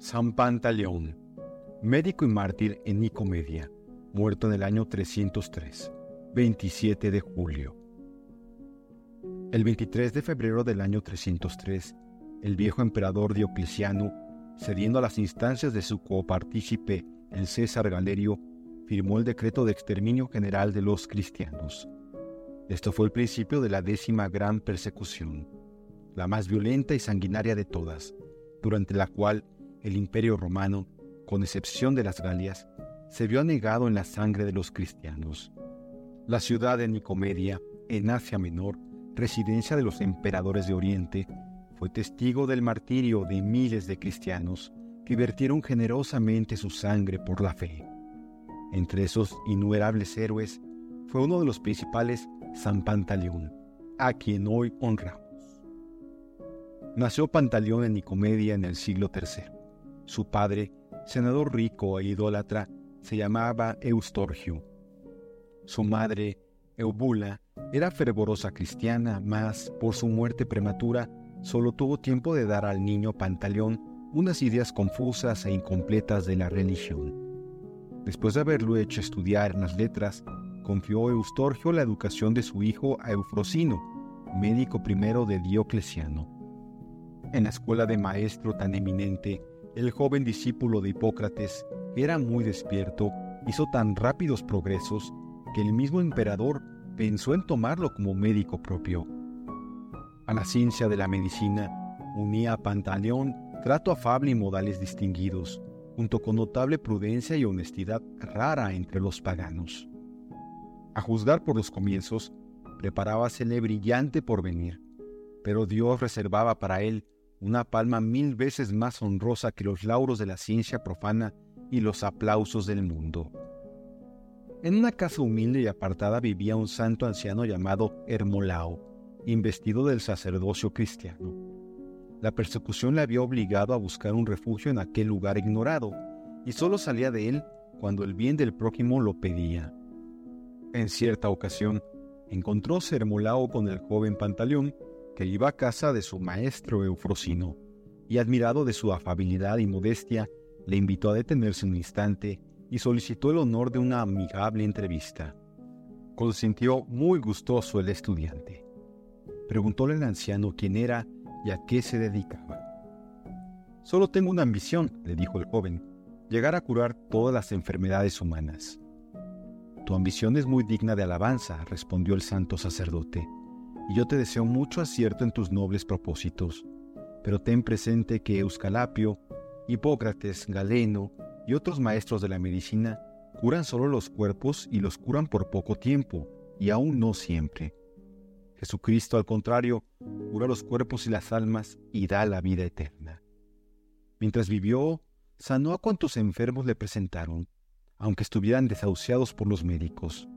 San Pantaleón, médico y mártir en Nicomedia, muerto en el año 303, 27 de julio. El 23 de febrero del año 303, el viejo emperador Diocleciano, cediendo a las instancias de su copartícipe, el César Galerio, firmó el decreto de exterminio general de los cristianos. Esto fue el principio de la décima gran persecución, la más violenta y sanguinaria de todas, durante la cual el imperio romano, con excepción de las Galias, se vio anegado en la sangre de los cristianos. La ciudad de Nicomedia, en Asia Menor, residencia de los emperadores de Oriente, fue testigo del martirio de miles de cristianos que vertieron generosamente su sangre por la fe. Entre esos innumerables héroes fue uno de los principales San Pantaleón, a quien hoy honramos. Nació Pantaleón en Nicomedia en el siglo III. Su padre, senador rico e idólatra, se llamaba Eustorgio. Su madre, Eubula, era fervorosa cristiana, mas por su muerte prematura solo tuvo tiempo de dar al niño Pantaleón unas ideas confusas e incompletas de la religión. Después de haberlo hecho estudiar en las letras, confió Eustorgio la educación de su hijo a Eufrosino, médico primero de Diocleciano. En la escuela de maestro tan eminente, el joven discípulo de Hipócrates, que era muy despierto, hizo tan rápidos progresos que el mismo emperador pensó en tomarlo como médico propio. A la ciencia de la medicina unía a Pantaleón trato afable y modales distinguidos, junto con notable prudencia y honestidad rara entre los paganos. A juzgar por los comienzos, preparábasele brillante porvenir, pero Dios reservaba para él una palma mil veces más honrosa que los lauros de la ciencia profana y los aplausos del mundo. En una casa humilde y apartada vivía un santo anciano llamado Hermolao, investido del sacerdocio cristiano. La persecución le había obligado a buscar un refugio en aquel lugar ignorado, y solo salía de él cuando el bien del prójimo lo pedía. En cierta ocasión, encontróse Hermolao con el joven Pantaleón, que iba a casa de su maestro Eufrosino, y admirado de su afabilidad y modestia, le invitó a detenerse un instante y solicitó el honor de una amigable entrevista. Consintió muy gustoso el estudiante. Preguntóle al anciano quién era y a qué se dedicaba. Solo tengo una ambición, le dijo el joven, llegar a curar todas las enfermedades humanas. Tu ambición es muy digna de alabanza, respondió el santo sacerdote, y yo te deseo mucho acierto en tus nobles propósitos. Pero ten presente que Euscalapio, Hipócrates, Galeno y otros maestros de la medicina curan solo los cuerpos y los curan por poco tiempo, y aún no siempre. Jesucristo, al contrario, cura los cuerpos y las almas y da la vida eterna. Mientras vivió, sanó a cuantos enfermos le presentaron, aunque estuvieran desahuciados por los médicos.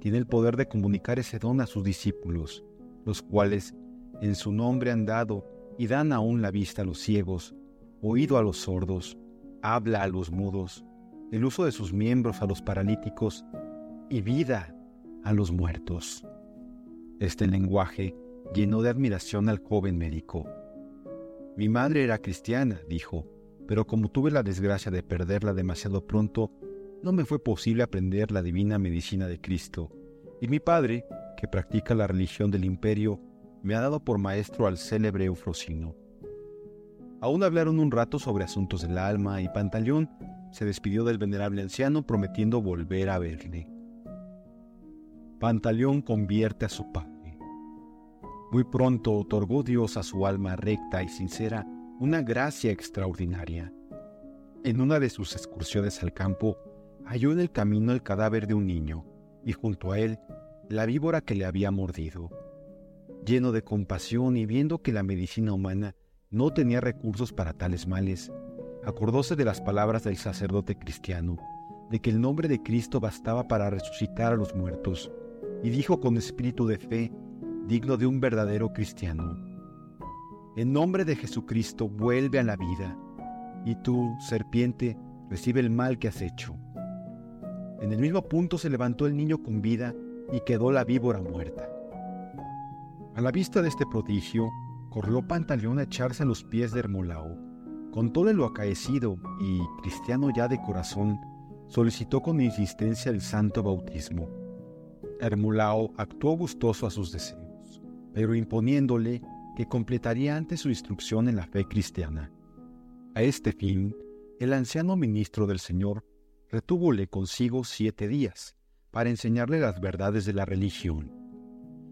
Tiene el poder de comunicar ese don a sus discípulos, los cuales en su nombre han dado y dan aún la vista a los ciegos, oído a los sordos, habla a los mudos, el uso de sus miembros a los paralíticos y vida a los muertos. Este lenguaje llenó de admiración al joven médico. Mi madre era cristiana, dijo, pero como tuve la desgracia de perderla demasiado pronto, no me fue posible aprender la divina medicina de Cristo, y mi padre, que practica la religión del imperio, me ha dado por maestro al célebre Eufrosino. Aún hablaron un rato sobre asuntos del alma y Pantaleón se despidió del venerable anciano prometiendo volver a verle. Pantaleón convierte a su padre. Muy pronto otorgó Dios a su alma recta y sincera una gracia extraordinaria. En una de sus excursiones al campo, halló en el camino el cadáver de un niño y junto a él la víbora que le había mordido. Lleno de compasión y viendo que la medicina humana no tenía recursos para tales males, acordóse de las palabras del sacerdote cristiano, de que el nombre de Cristo bastaba para resucitar a los muertos, y dijo con espíritu de fe, digno de un verdadero cristiano, En nombre de Jesucristo vuelve a la vida, y tú, serpiente, recibe el mal que has hecho. En el mismo punto se levantó el niño con vida y quedó la víbora muerta. A la vista de este prodigio, corrió Pantaleón a echarse a los pies de Hermolao, Contóle lo acaecido y, cristiano ya de corazón, solicitó con insistencia el santo bautismo. Hermulao actuó gustoso a sus deseos, pero imponiéndole que completaría antes su instrucción en la fe cristiana. A este fin, el anciano ministro del Señor retúvole consigo siete días para enseñarle las verdades de la religión.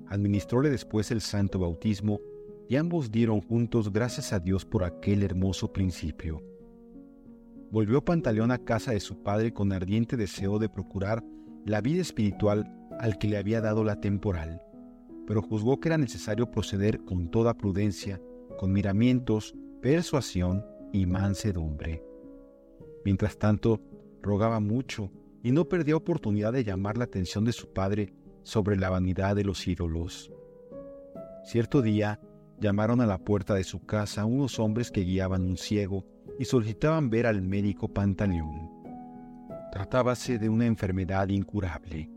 Administróle después el santo bautismo y ambos dieron juntos gracias a Dios por aquel hermoso principio volvió Pantaleón a casa de su padre con ardiente deseo de procurar la vida espiritual al que le había dado la temporal, pero juzgó que era necesario proceder con toda prudencia, con miramientos, persuasión y mansedumbre. Mientras tanto, rogaba mucho y no perdía oportunidad de llamar la atención de su padre sobre la vanidad de los ídolos. Cierto día, llamaron a la puerta de su casa unos hombres que guiaban un ciego y solicitaban ver al médico Pantaleón. Tratábase de una enfermedad incurable,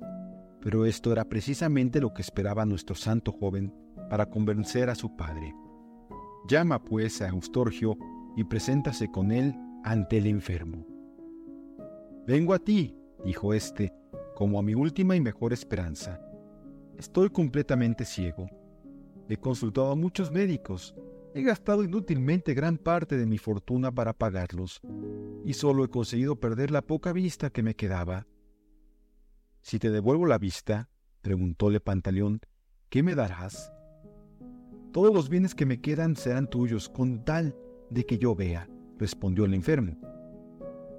pero esto era precisamente lo que esperaba nuestro santo joven para convencer a su padre. Llama pues a Eustorgio y preséntase con él ante el enfermo. Vengo a ti, dijo éste, como a mi última y mejor esperanza. Estoy completamente ciego. He consultado a muchos médicos He gastado inútilmente gran parte de mi fortuna para pagarlos, y solo he conseguido perder la poca vista que me quedaba. Si te devuelvo la vista, preguntóle Pantaleón, ¿qué me darás? Todos los bienes que me quedan serán tuyos, con tal de que yo vea, respondió el enfermo.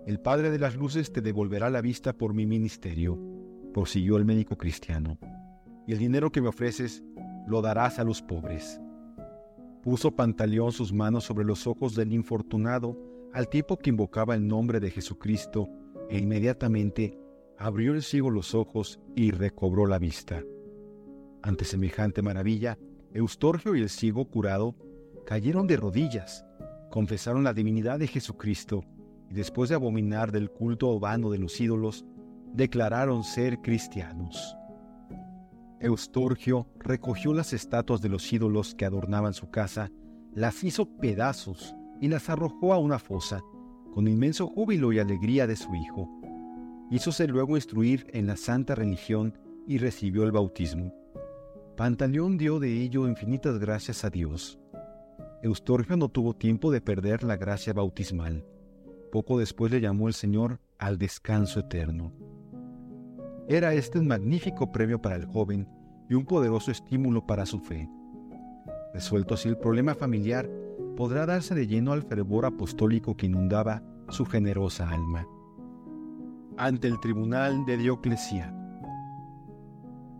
El Padre de las Luces te devolverá la vista por mi ministerio, prosiguió el médico cristiano, y el dinero que me ofreces lo darás a los pobres. Puso Pantaleón sus manos sobre los ojos del infortunado al tipo que invocaba el nombre de Jesucristo e inmediatamente abrió el ciego los ojos y recobró la vista. Ante semejante maravilla, Eustorgio y el ciego curado cayeron de rodillas, confesaron la divinidad de Jesucristo después de abominar del culto vano de los ídolos, declararon ser cristianos. Eustorgio recogió las estatuas de los ídolos que adornaban su casa, las hizo pedazos y las arrojó a una fosa, con inmenso júbilo y alegría de su hijo. Hízose luego instruir en la santa religión y recibió el bautismo. Pantaleón dio de ello infinitas gracias a Dios. Eustorgio no tuvo tiempo de perder la gracia bautismal. Poco después le llamó el Señor al descanso eterno. Era este un magnífico premio para el joven y un poderoso estímulo para su fe. Resuelto así el problema familiar, podrá darse de lleno al fervor apostólico que inundaba su generosa alma. Ante el tribunal de Diocleciano.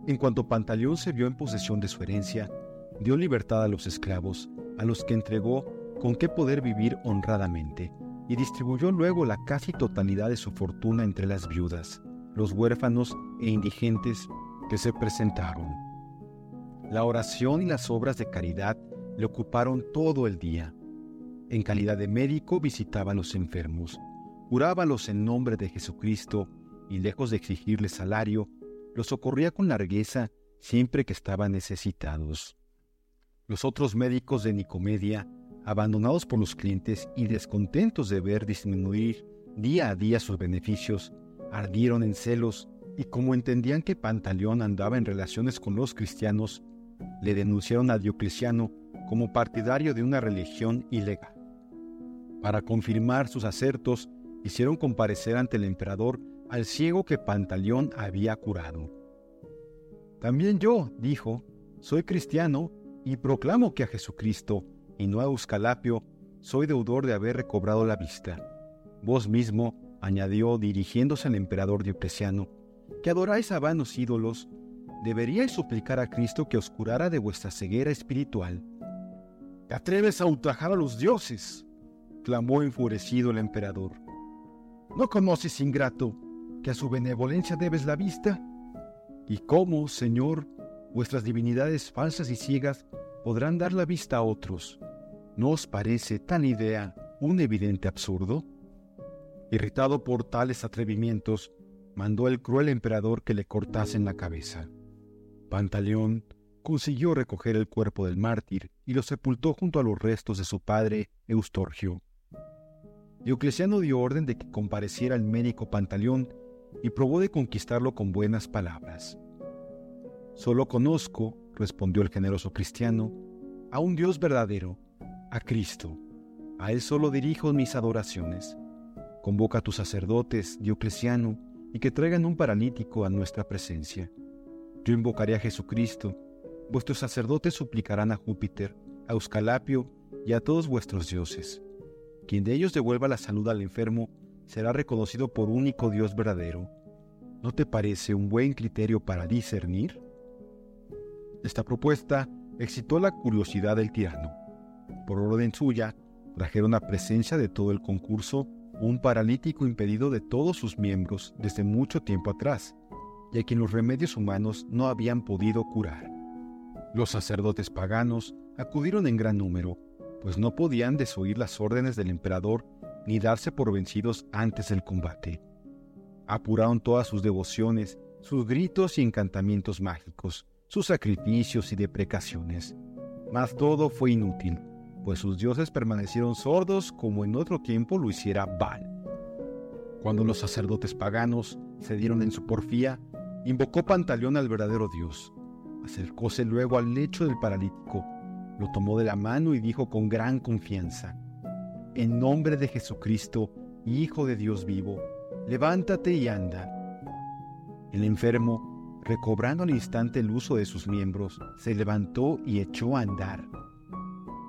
En cuanto Pantaleón se vio en posesión de su herencia, dio libertad a los esclavos, a los que entregó con qué poder vivir honradamente, y distribuyó luego la casi totalidad de su fortuna entre las viudas, los huérfanos e indigentes que se presentaron. La oración y las obras de caridad le ocuparon todo el día. En calidad de médico visitaba a los enfermos, curábalos en nombre de Jesucristo y lejos de exigirles salario, los socorría con largueza siempre que estaban necesitados. Los otros médicos de Nicomedia, abandonados por los clientes y descontentos de ver disminuir día a día sus beneficios, ardieron en celos y como entendían que Pantaleón andaba en relaciones con los cristianos, le denunciaron a Diocleciano como partidario de una religión ilegal. Para confirmar sus acertos, hicieron comparecer ante el emperador al ciego que Pantaleón había curado. También yo, dijo, soy cristiano y proclamo que a Jesucristo y no a Euscalapio soy deudor de haber recobrado la vista. Vos mismo añadió dirigiéndose al emperador Diocleciano, que adoráis a vanos ídolos, deberíais suplicar a Cristo que os curara de vuestra ceguera espiritual. ¿Te atreves a ultrajar a los dioses? clamó enfurecido el emperador. ¿No conoces, ingrato, que a su benevolencia debes la vista? ¿Y cómo, Señor, vuestras divinidades falsas y ciegas podrán dar la vista a otros? ¿No os parece tal idea un evidente absurdo? Irritado por tales atrevimientos, mandó el cruel emperador que le cortasen la cabeza. Pantaleón consiguió recoger el cuerpo del mártir y lo sepultó junto a los restos de su padre Eustorgio. Diocleciano dio orden de que compareciera el médico Pantaleón y probó de conquistarlo con buenas palabras. Solo conozco, respondió el generoso cristiano, a un Dios verdadero, a Cristo. A Él solo dirijo mis adoraciones. Convoca a tus sacerdotes, Diocleciano, y que traigan un paralítico a nuestra presencia. Yo invocaré a Jesucristo. Vuestros sacerdotes suplicarán a Júpiter, a Euscalapio y a todos vuestros dioses. Quien de ellos devuelva la salud al enfermo será reconocido por único Dios verdadero. ¿No te parece un buen criterio para discernir? Esta propuesta excitó la curiosidad del tirano. Por orden suya, trajeron a presencia de todo el concurso un paralítico impedido de todos sus miembros desde mucho tiempo atrás, y a quien los remedios humanos no habían podido curar. Los sacerdotes paganos acudieron en gran número, pues no podían desoír las órdenes del emperador ni darse por vencidos antes del combate. Apuraron todas sus devociones, sus gritos y encantamientos mágicos, sus sacrificios y deprecaciones. Mas todo fue inútil, pues sus dioses permanecieron sordos como en otro tiempo lo hiciera Baal. Cuando los sacerdotes paganos cedieron en su porfía, invocó Pantaleón al verdadero Dios. Acercóse luego al lecho del paralítico, lo tomó de la mano y dijo con gran confianza, En nombre de Jesucristo, Hijo de Dios vivo, levántate y anda. El enfermo, recobrando al instante el uso de sus miembros, se levantó y echó a andar.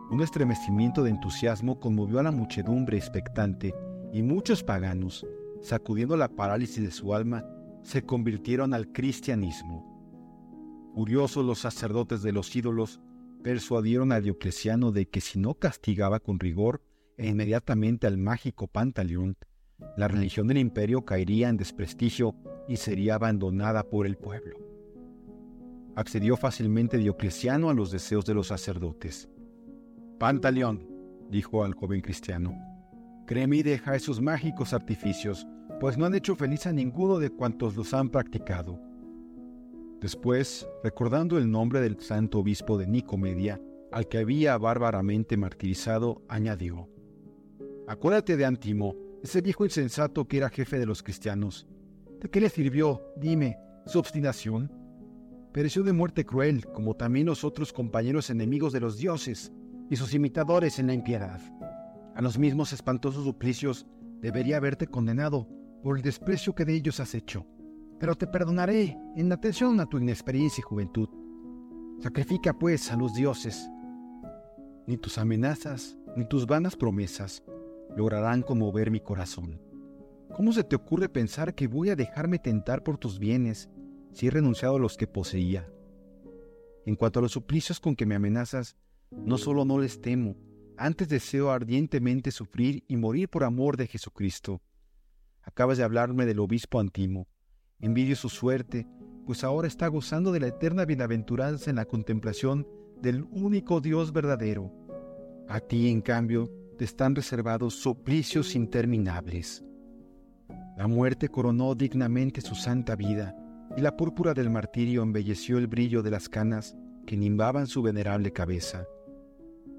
Un estremecimiento de entusiasmo conmovió a la muchedumbre expectante y muchos paganos, sacudiendo la parálisis de su alma, se convirtieron al cristianismo. Furiosos los sacerdotes de los ídolos persuadieron a Diocleciano de que si no castigaba con rigor e inmediatamente al mágico Pantaleón, la religión del imperio caería en desprestigio y sería abandonada por el pueblo. Accedió fácilmente Diocleciano a los deseos de los sacerdotes. Pantaleón, dijo al joven cristiano, créeme y deja esos mágicos artificios, pues no han hecho feliz a ninguno de cuantos los han practicado. Después, recordando el nombre del santo obispo de Nicomedia, al que había bárbaramente martirizado, añadió, Acuérdate de Antimo, ese viejo insensato que era jefe de los cristianos. ¿De qué le sirvió, dime, su obstinación? Pereció de muerte cruel, como también los otros compañeros enemigos de los dioses, y sus imitadores en la impiedad. A los mismos espantosos suplicios debería haberte condenado por el desprecio que de ellos has hecho. Pero te perdonaré en atención a tu inexperiencia y juventud. Sacrifica pues a los dioses. Ni tus amenazas, ni tus vanas promesas lograrán conmover mi corazón. ¿Cómo se te ocurre pensar que voy a dejarme tentar por tus bienes si he renunciado a los que poseía? En cuanto a los suplicios con que me amenazas, no solo no les temo, antes deseo ardientemente sufrir y morir por amor de Jesucristo. Acabas de hablarme del obispo Antimo. Envidio su suerte, pues ahora está gozando de la eterna bienaventuranza en la contemplación del único Dios verdadero. A ti, en cambio, te están reservados suplicios interminables. La muerte coronó dignamente su santa vida, y la púrpura del martirio embelleció el brillo de las canas que nimbaban su venerable cabeza.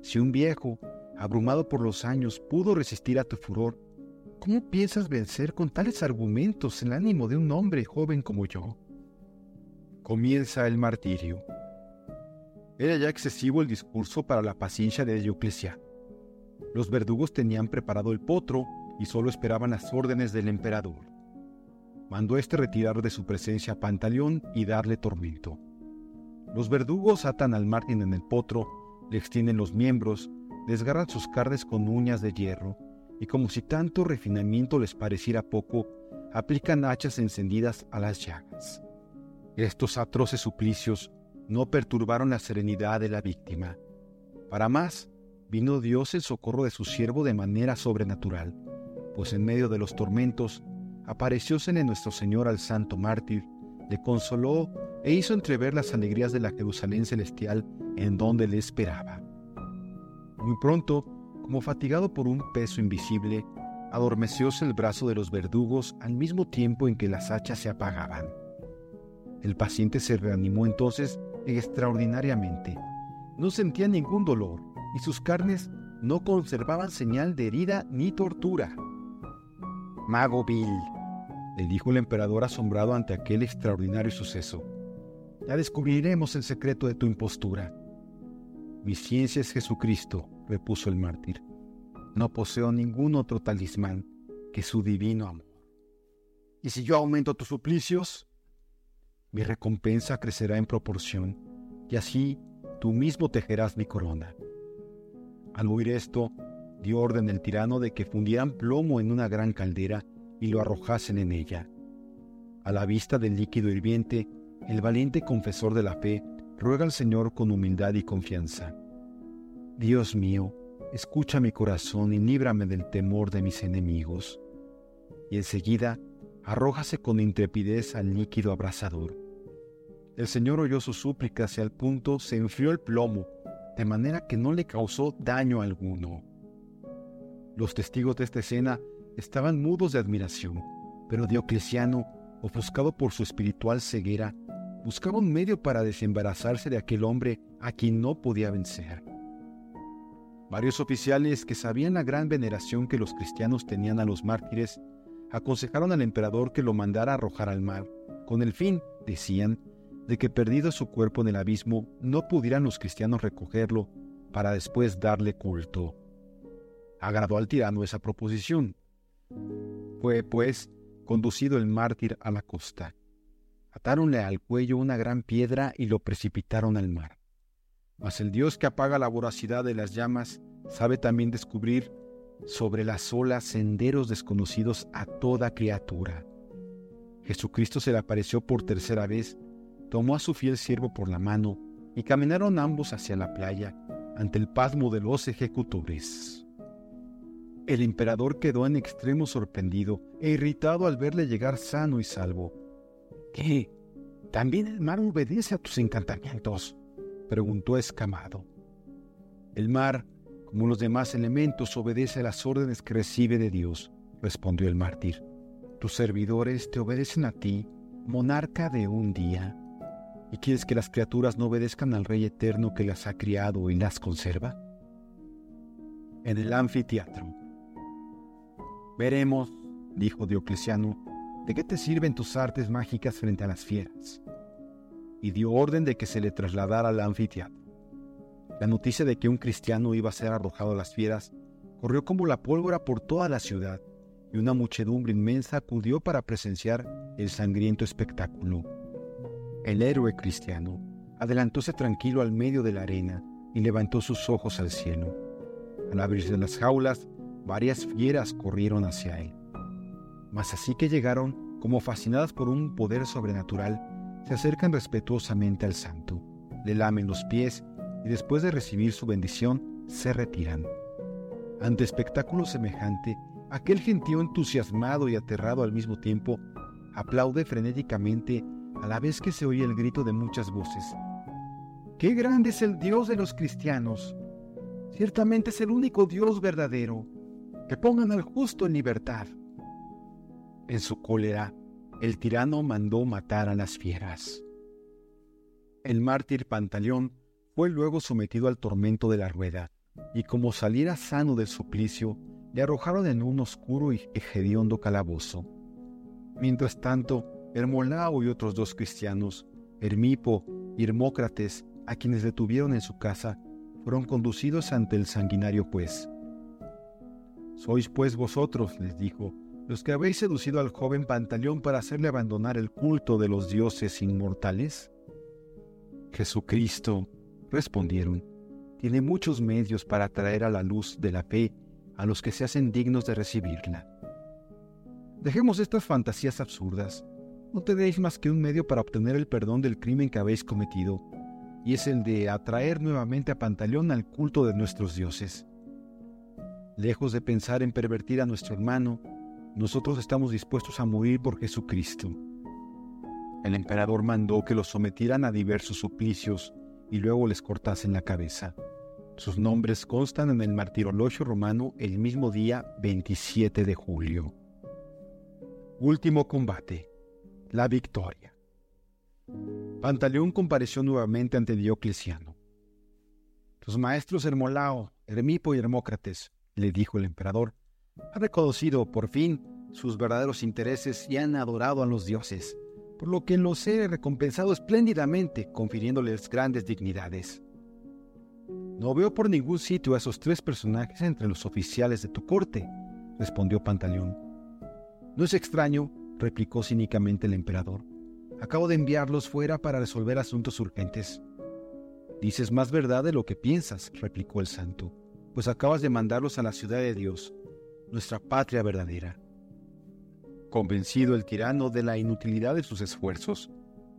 Si un viejo, abrumado por los años, pudo resistir a tu furor, ¿cómo piensas vencer con tales argumentos el ánimo de un hombre joven como yo? Comienza el martirio. Era ya excesivo el discurso para la paciencia de Diocleciano. Los verdugos tenían preparado el potro y solo esperaban las órdenes del emperador. Mandó éste retirar de su presencia a Pantaleón y darle tormento. Los verdugos atan al Martín en el potro le extienden los miembros, desgarran sus carnes con uñas de hierro, y como si tanto refinamiento les pareciera poco, aplican hachas encendidas a las llagas. Estos atroces suplicios no perturbaron la serenidad de la víctima. Para más, vino Dios en socorro de su siervo de manera sobrenatural, pues en medio de los tormentos apareciósele nuestro Señor al santo mártir, le consoló e hizo entrever las alegrías de la Jerusalén celestial en donde le esperaba. Muy pronto, como fatigado por un peso invisible, adormecióse el brazo de los verdugos al mismo tiempo en que las hachas se apagaban. El paciente se reanimó entonces extraordinariamente. No sentía ningún dolor y sus carnes no conservaban señal de herida ni tortura. Mago vil, le dijo el emperador asombrado ante aquel extraordinario suceso. Ya descubriremos el secreto de tu impostura. Mi ciencia es Jesucristo, repuso el mártir. No poseo ningún otro talismán que su divino amor. ¿Y si yo aumento tus suplicios? Mi recompensa crecerá en proporción, y así tú mismo tejerás mi corona. Al oír esto, dio orden el tirano de que fundieran plomo en una gran caldera y lo arrojasen en ella. A la vista del líquido hirviente, el valiente confesor de la fe ruega al Señor con humildad y confianza. Dios mío, escucha mi corazón y líbrame del temor de mis enemigos. Y enseguida arrójase con intrepidez al líquido abrasador. El Señor oyó sus súplicas y al punto se enfrió el plomo, de manera que no le causó daño alguno. Los testigos de esta escena estaban mudos de admiración, pero Diocleciano, ofuscado por su espiritual ceguera, buscaba un medio para desembarazarse de aquel hombre a quien no podía vencer. Varios oficiales que sabían la gran veneración que los cristianos tenían a los mártires aconsejaron al emperador que lo mandara arrojar al mar, con el fin, decían, de que perdido su cuerpo en el abismo no pudieran los cristianos recogerlo para después darle culto. Agradó al tirano esa proposición. Fue, pues, conducido el mártir a la costa. Atáronle al cuello una gran piedra y lo precipitaron al mar. Mas el Dios que apaga la voracidad de las llamas sabe también descubrir sobre las olas senderos desconocidos a toda criatura. Jesucristo se le apareció por tercera vez, tomó a su fiel siervo por la mano y caminaron ambos hacia la playa ante el pasmo de los ejecutores. El emperador quedó en extremo sorprendido e irritado al verle llegar sano y salvo. ¿Qué? ¿También el mar obedece a tus encantamientos? preguntó escamado. El mar como los demás elementos, obedece a las órdenes que recibe de Dios, respondió el mártir. Tus servidores te obedecen a ti, monarca de un día. ¿Y quieres que las criaturas no obedezcan al Rey eterno que las ha criado y las conserva? En el anfiteatro. Veremos, dijo Diocleciano, de qué te sirven tus artes mágicas frente a las fieras. Y dio orden de que se le trasladara al anfiteatro. La noticia de que un cristiano iba a ser arrojado a las fieras corrió como la pólvora por toda la ciudad y una muchedumbre inmensa acudió para presenciar el sangriento espectáculo. El héroe cristiano adelantóse tranquilo al medio de la arena y levantó sus ojos al cielo. Al abrirse las jaulas, varias fieras corrieron hacia él. Mas así que llegaron, como fascinadas por un poder sobrenatural, se acercan respetuosamente al santo, le lamen los pies y después de recibir su bendición se retiran. Ante espectáculo semejante, aquel gentío entusiasmado y aterrado al mismo tiempo aplaude frenéticamente a la vez que se oye el grito de muchas voces. ¡Qué grande es el Dios de los cristianos! Ciertamente es el único Dios verdadero. Que pongan al justo en libertad. En su cólera, el tirano mandó matar a las fieras. El mártir Pantaleón fue luego sometido al tormento de la rueda, y como saliera sano del suplicio, le arrojaron en un oscuro y hediondo calabozo. Mientras tanto, Hermolao y otros dos cristianos, Hermipo y Hermócrates, a quienes detuvieron en su casa, fueron conducidos ante el sanguinario juez. Sois pues vosotros, les dijo, los que habéis seducido al joven Pantaleón para hacerle abandonar el culto de los dioses inmortales. Jesucristo, Respondieron, tiene muchos medios para traer a la luz de la fe a los que se hacen dignos de recibirla. Dejemos estas fantasías absurdas. No tenéis más que un medio para obtener el perdón del crimen que habéis cometido, y es el de atraer nuevamente a Pantaleón al culto de nuestros dioses. Lejos de pensar en pervertir a nuestro hermano, nosotros estamos dispuestos a morir por Jesucristo. El emperador mandó que los sometieran a diversos suplicios y luego les cortasen la cabeza. Sus nombres constan en el martirologio romano el mismo día 27 de julio. Último combate. La victoria. Pantaleón compareció nuevamente ante Diocleciano. Tus maestros Hermolao Hermipo y Hermócrates, le dijo el emperador, ha reconocido por fin sus verdaderos intereses y han adorado a los dioses, por lo que los he recompensado espléndidamente, confiriéndoles grandes dignidades. No veo por ningún sitio a esos tres personajes entre los oficiales de tu corte, respondió Pantaleón. No es extraño, replicó cínicamente el emperador. Acabo de enviarlos fuera para resolver asuntos urgentes. Dices más verdad de lo que piensas, replicó el santo, pues acabas de mandarlos a la ciudad de Dios, nuestra patria verdadera. Convencido el tirano de la inutilidad de sus esfuerzos,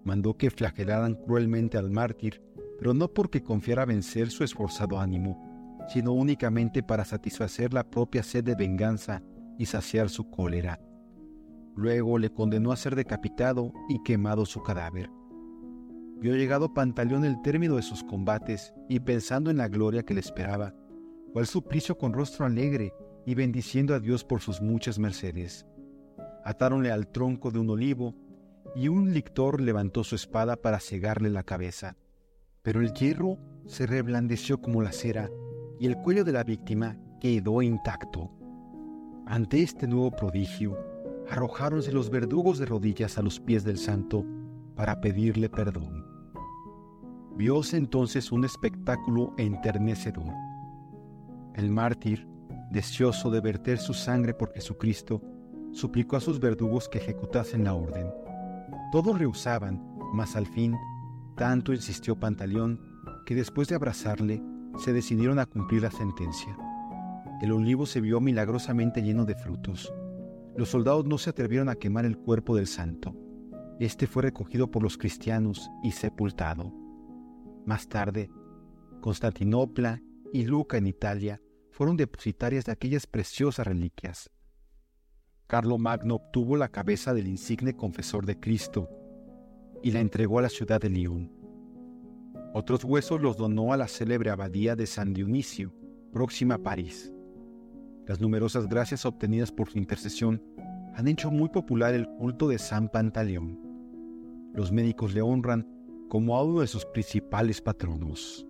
mandó que flagelaran cruelmente al mártir, pero no porque confiara vencer su esforzado ánimo, sino únicamente para satisfacer la propia sed de venganza y saciar su cólera. Luego le condenó a ser decapitado y quemado su cadáver. Vio llegado Pantaleón el término de sus combates y pensando en la gloria que le esperaba, fue al suplicio con rostro alegre y bendiciendo a Dios por sus muchas mercedes. Atáronle al tronco de un olivo y un lictor levantó su espada para cegarle la cabeza. Pero el hierro se reblandeció como la cera y el cuello de la víctima quedó intacto. Ante este nuevo prodigio, arrojáronse los verdugos de rodillas a los pies del santo para pedirle perdón. Vióse entonces un espectáculo enternecedor. El mártir, deseoso de verter su sangre por Jesucristo, suplicó a sus verdugos que ejecutasen la orden. Todos rehusaban, mas al fin, tanto insistió Pantaleón, que después de abrazarle, se decidieron a cumplir la sentencia. El olivo se vio milagrosamente lleno de frutos. Los soldados no se atrevieron a quemar el cuerpo del santo. Este fue recogido por los cristianos y sepultado. Más tarde, Constantinopla y Luca en Italia fueron depositarias de aquellas preciosas reliquias. Carlo Magno obtuvo la cabeza del insigne confesor de Cristo y la entregó a la ciudad de Lyon. Otros huesos los donó a la célebre abadía de San Dionisio, próxima a París. Las numerosas gracias obtenidas por su intercesión han hecho muy popular el culto de San Pantaleón. Los médicos le honran como a uno de sus principales patronos.